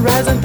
rising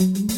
Rock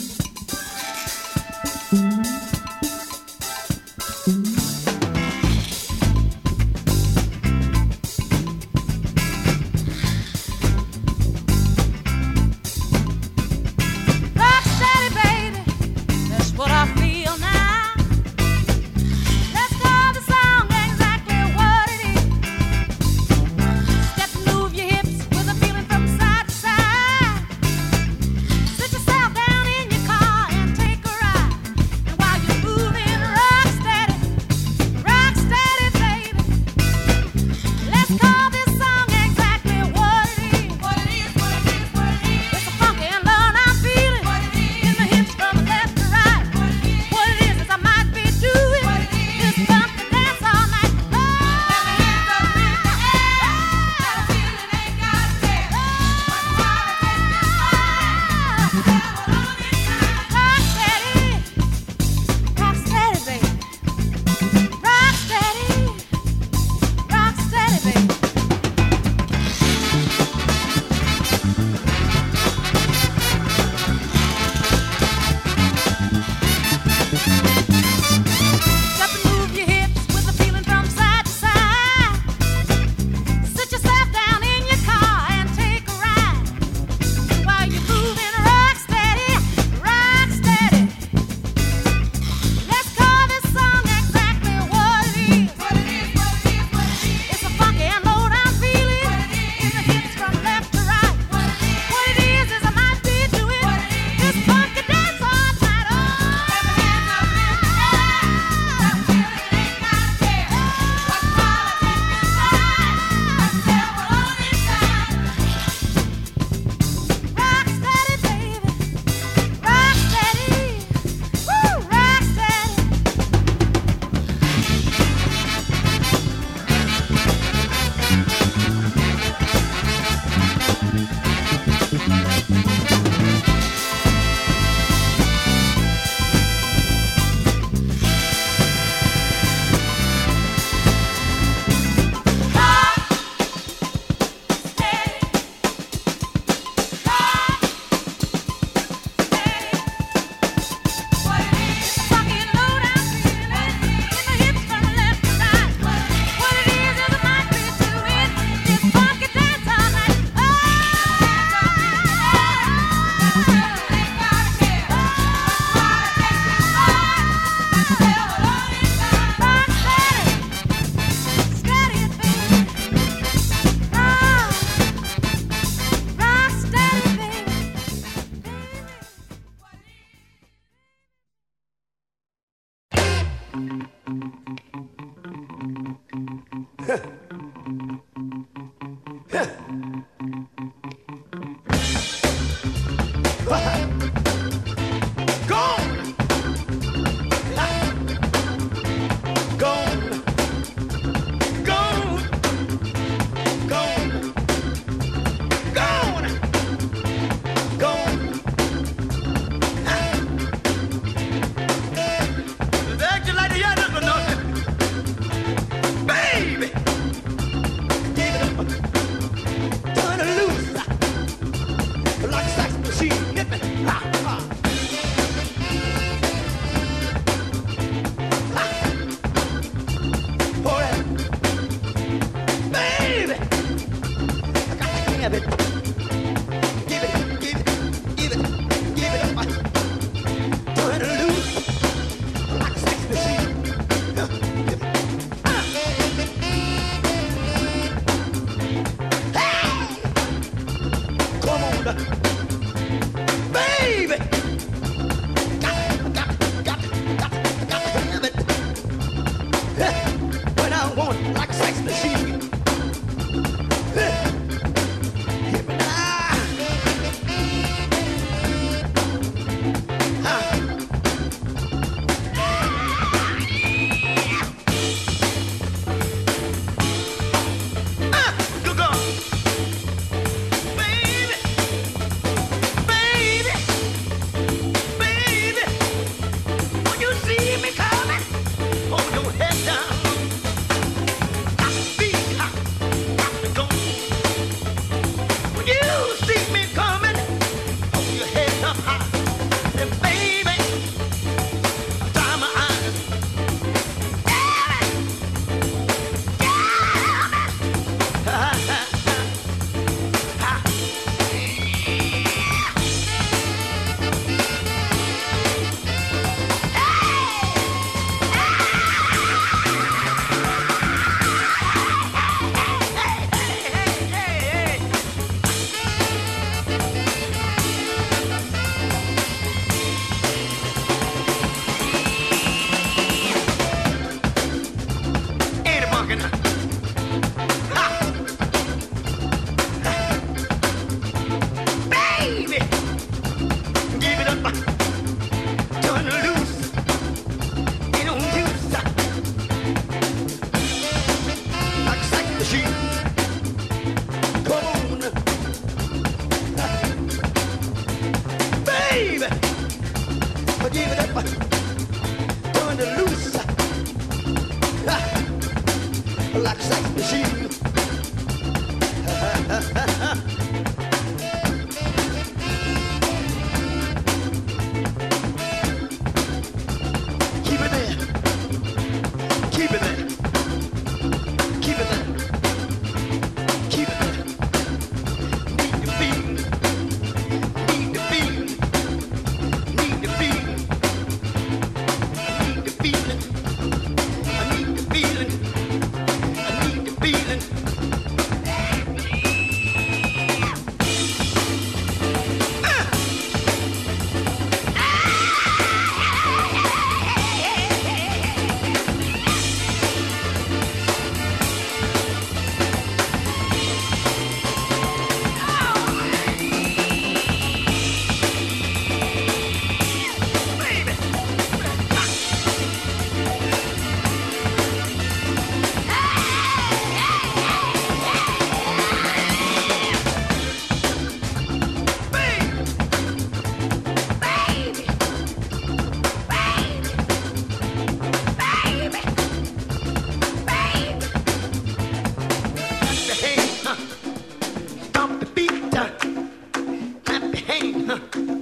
Clyde.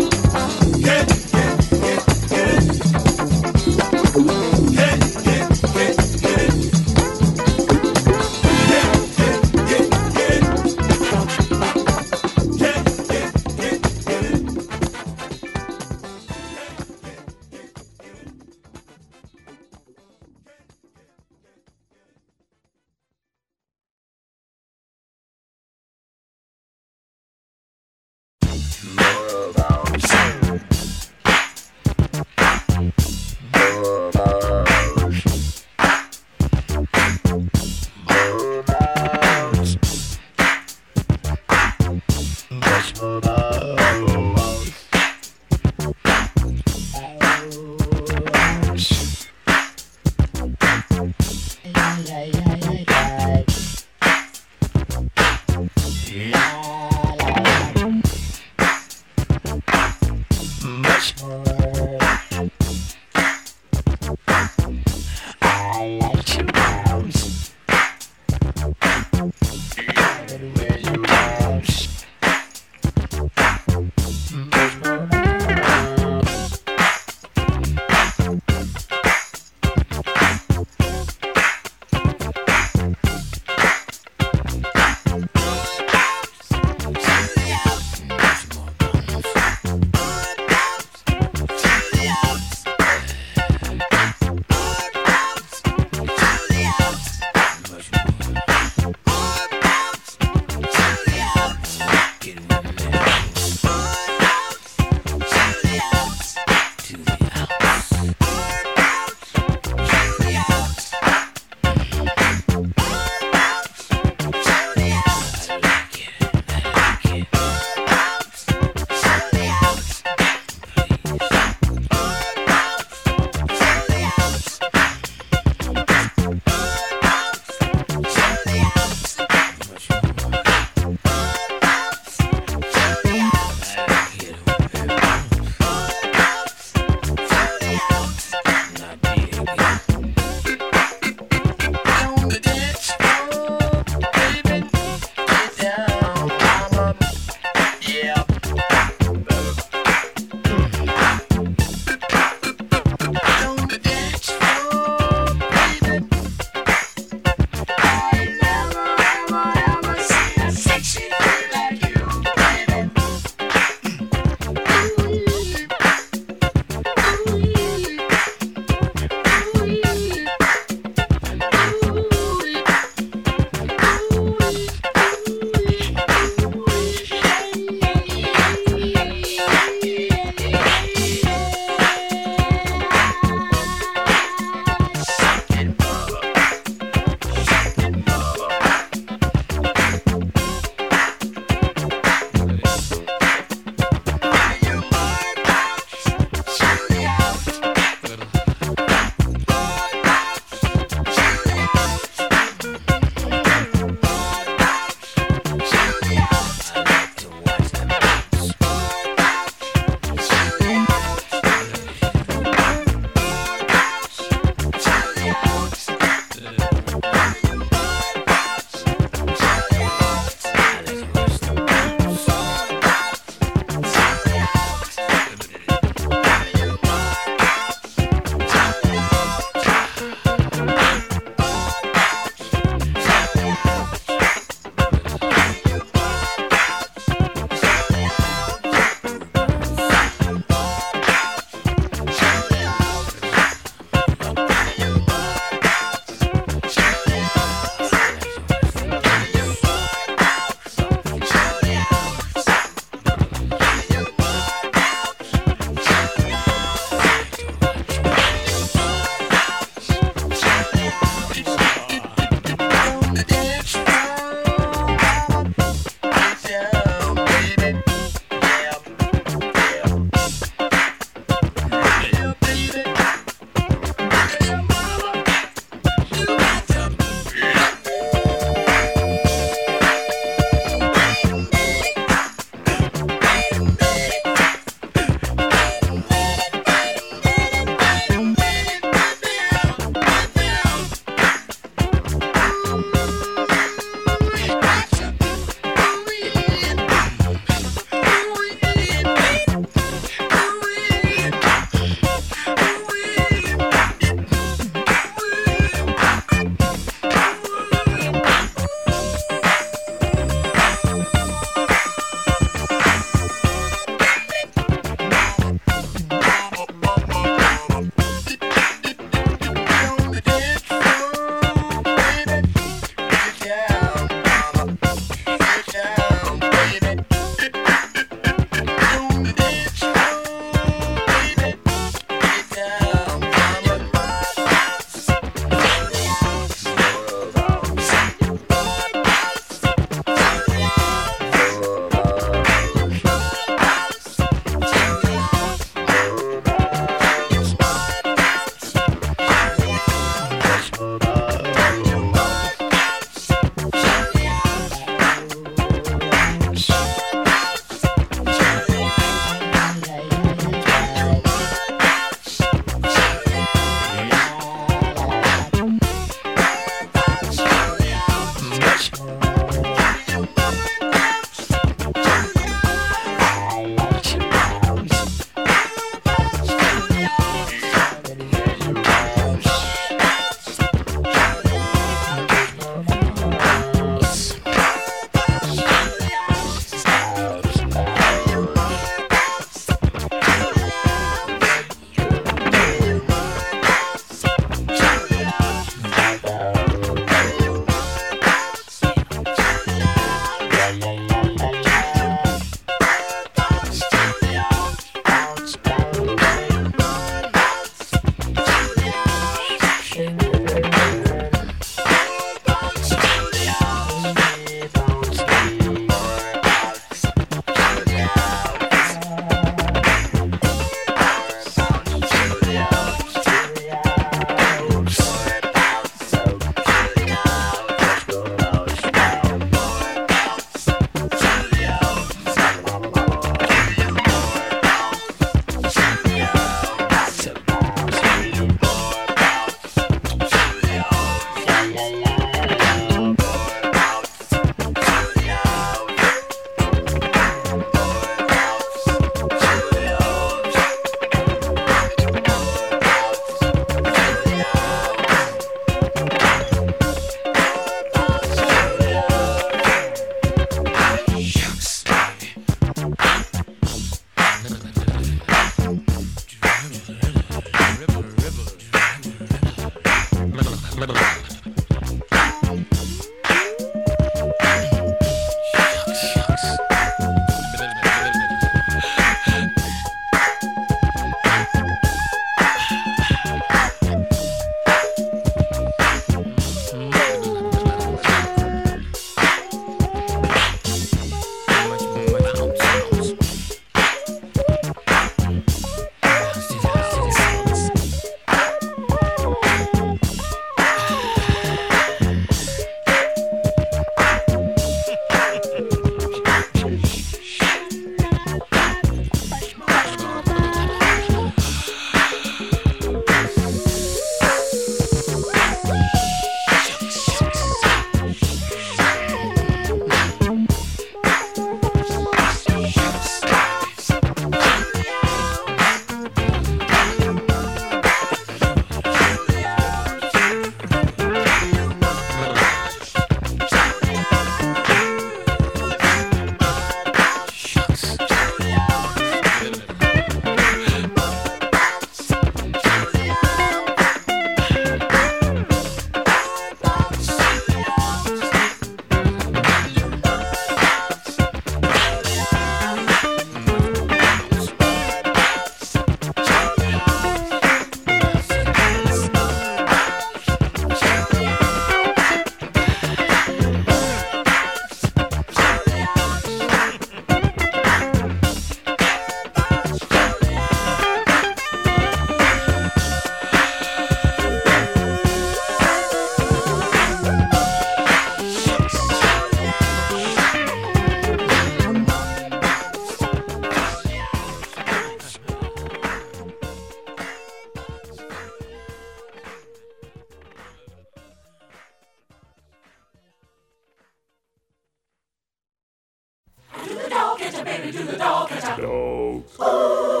baby, do the dog catch a dog.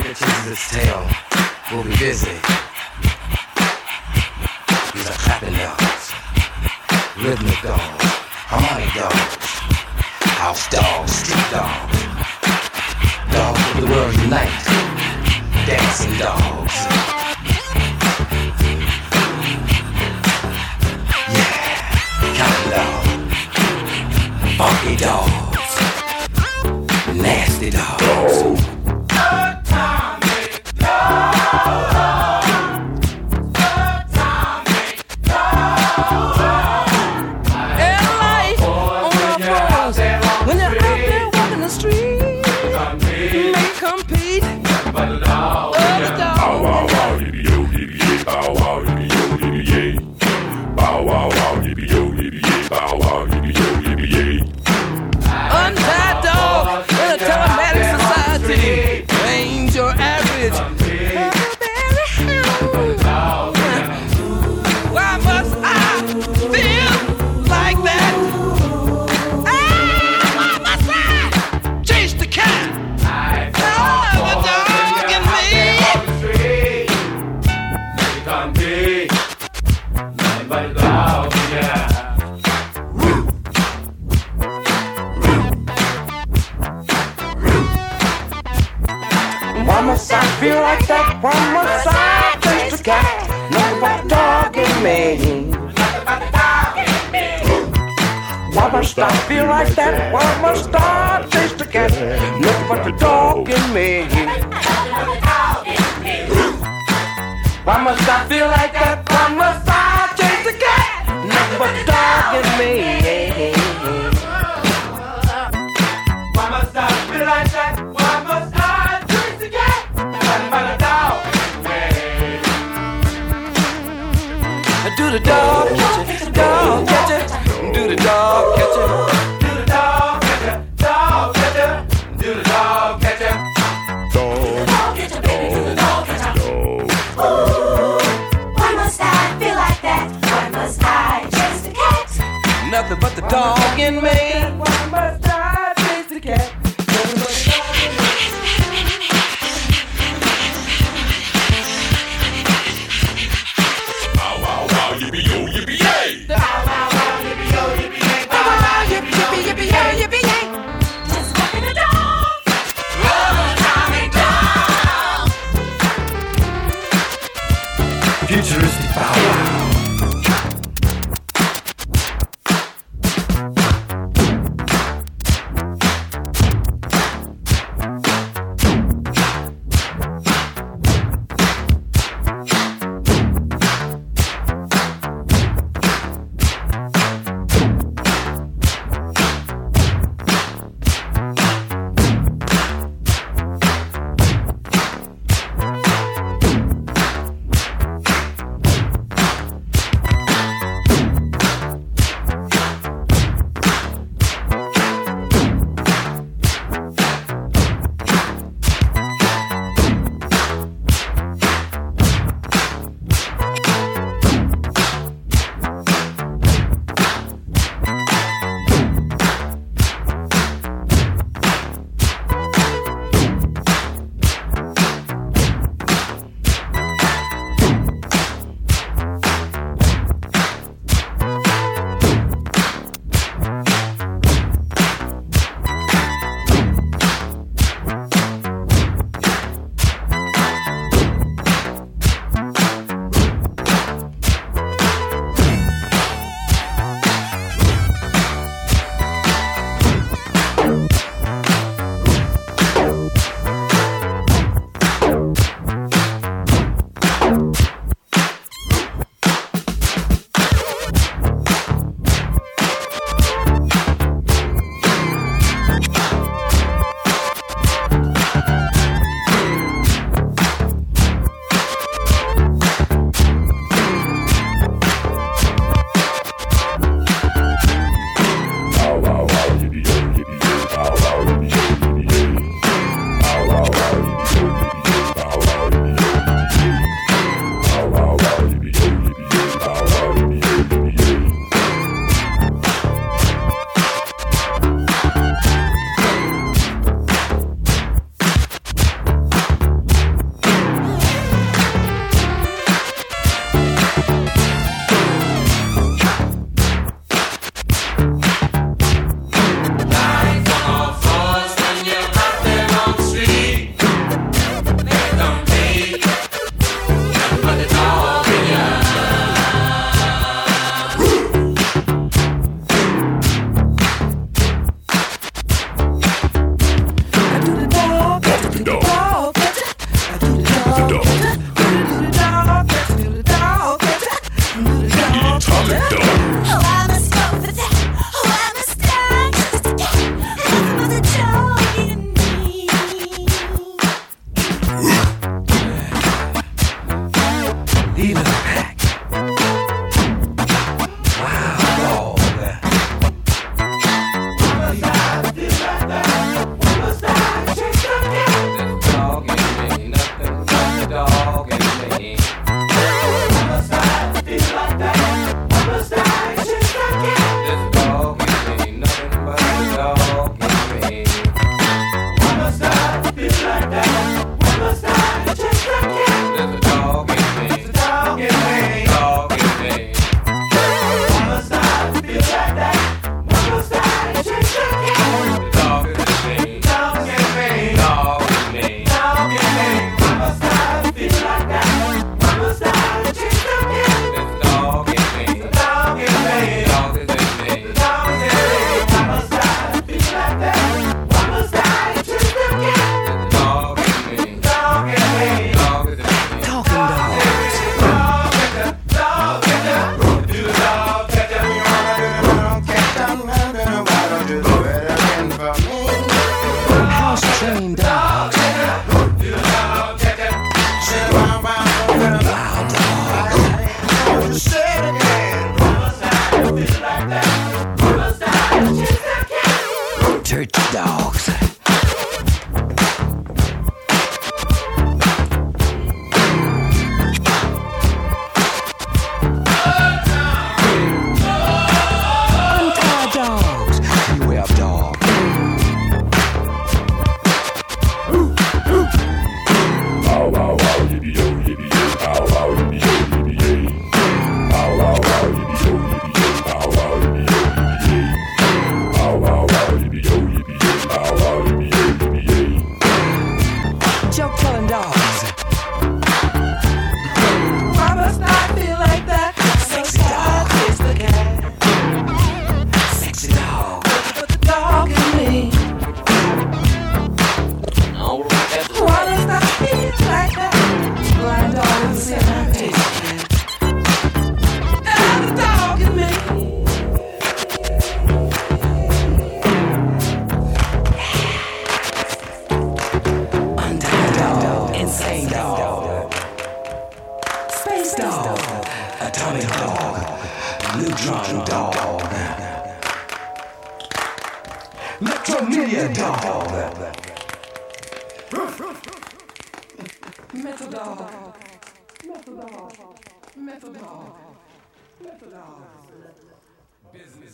all the kids in this town.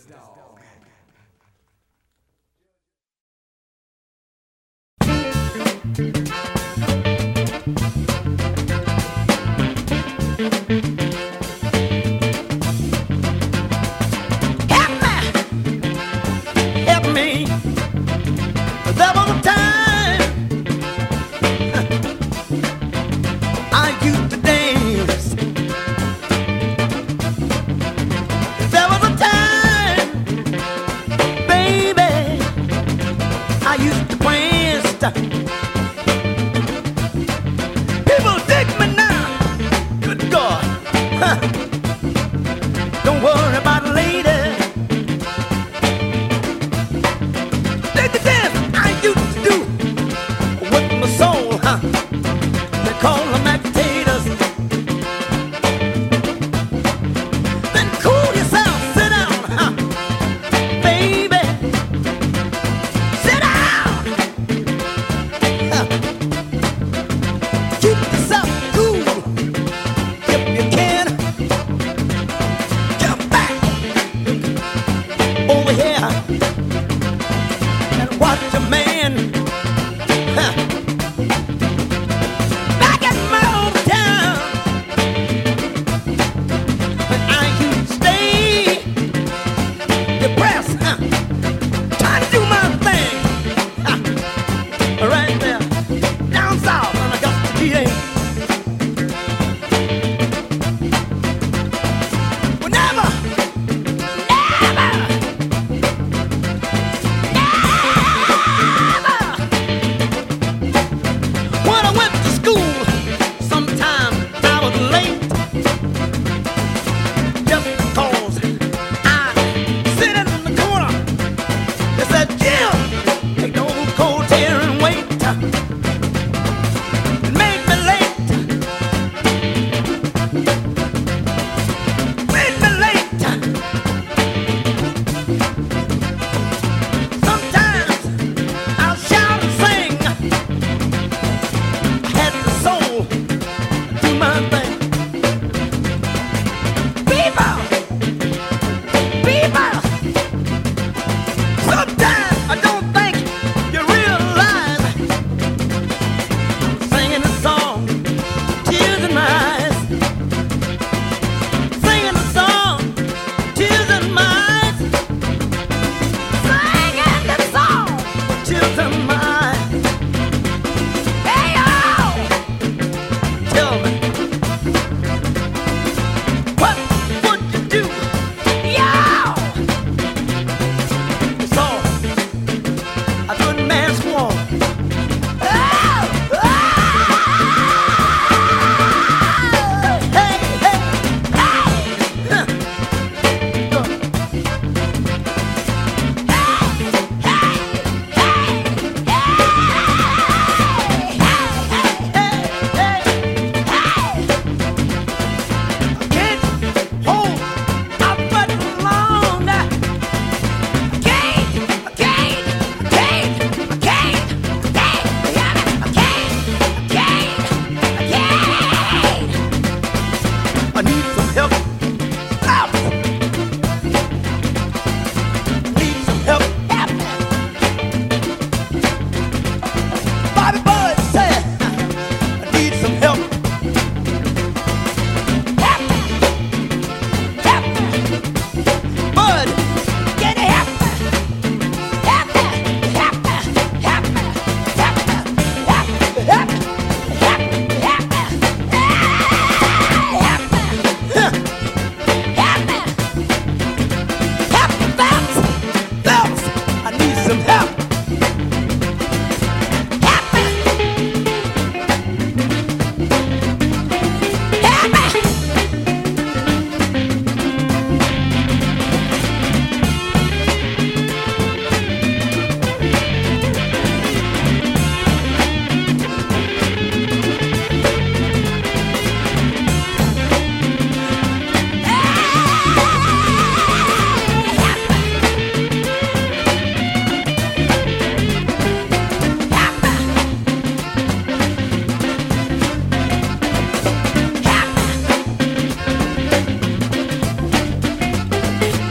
Business dog.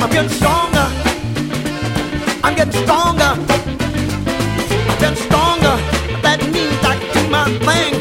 I'm getting stronger. I'm getting stronger. I'm getting stronger. That means I can do my thing.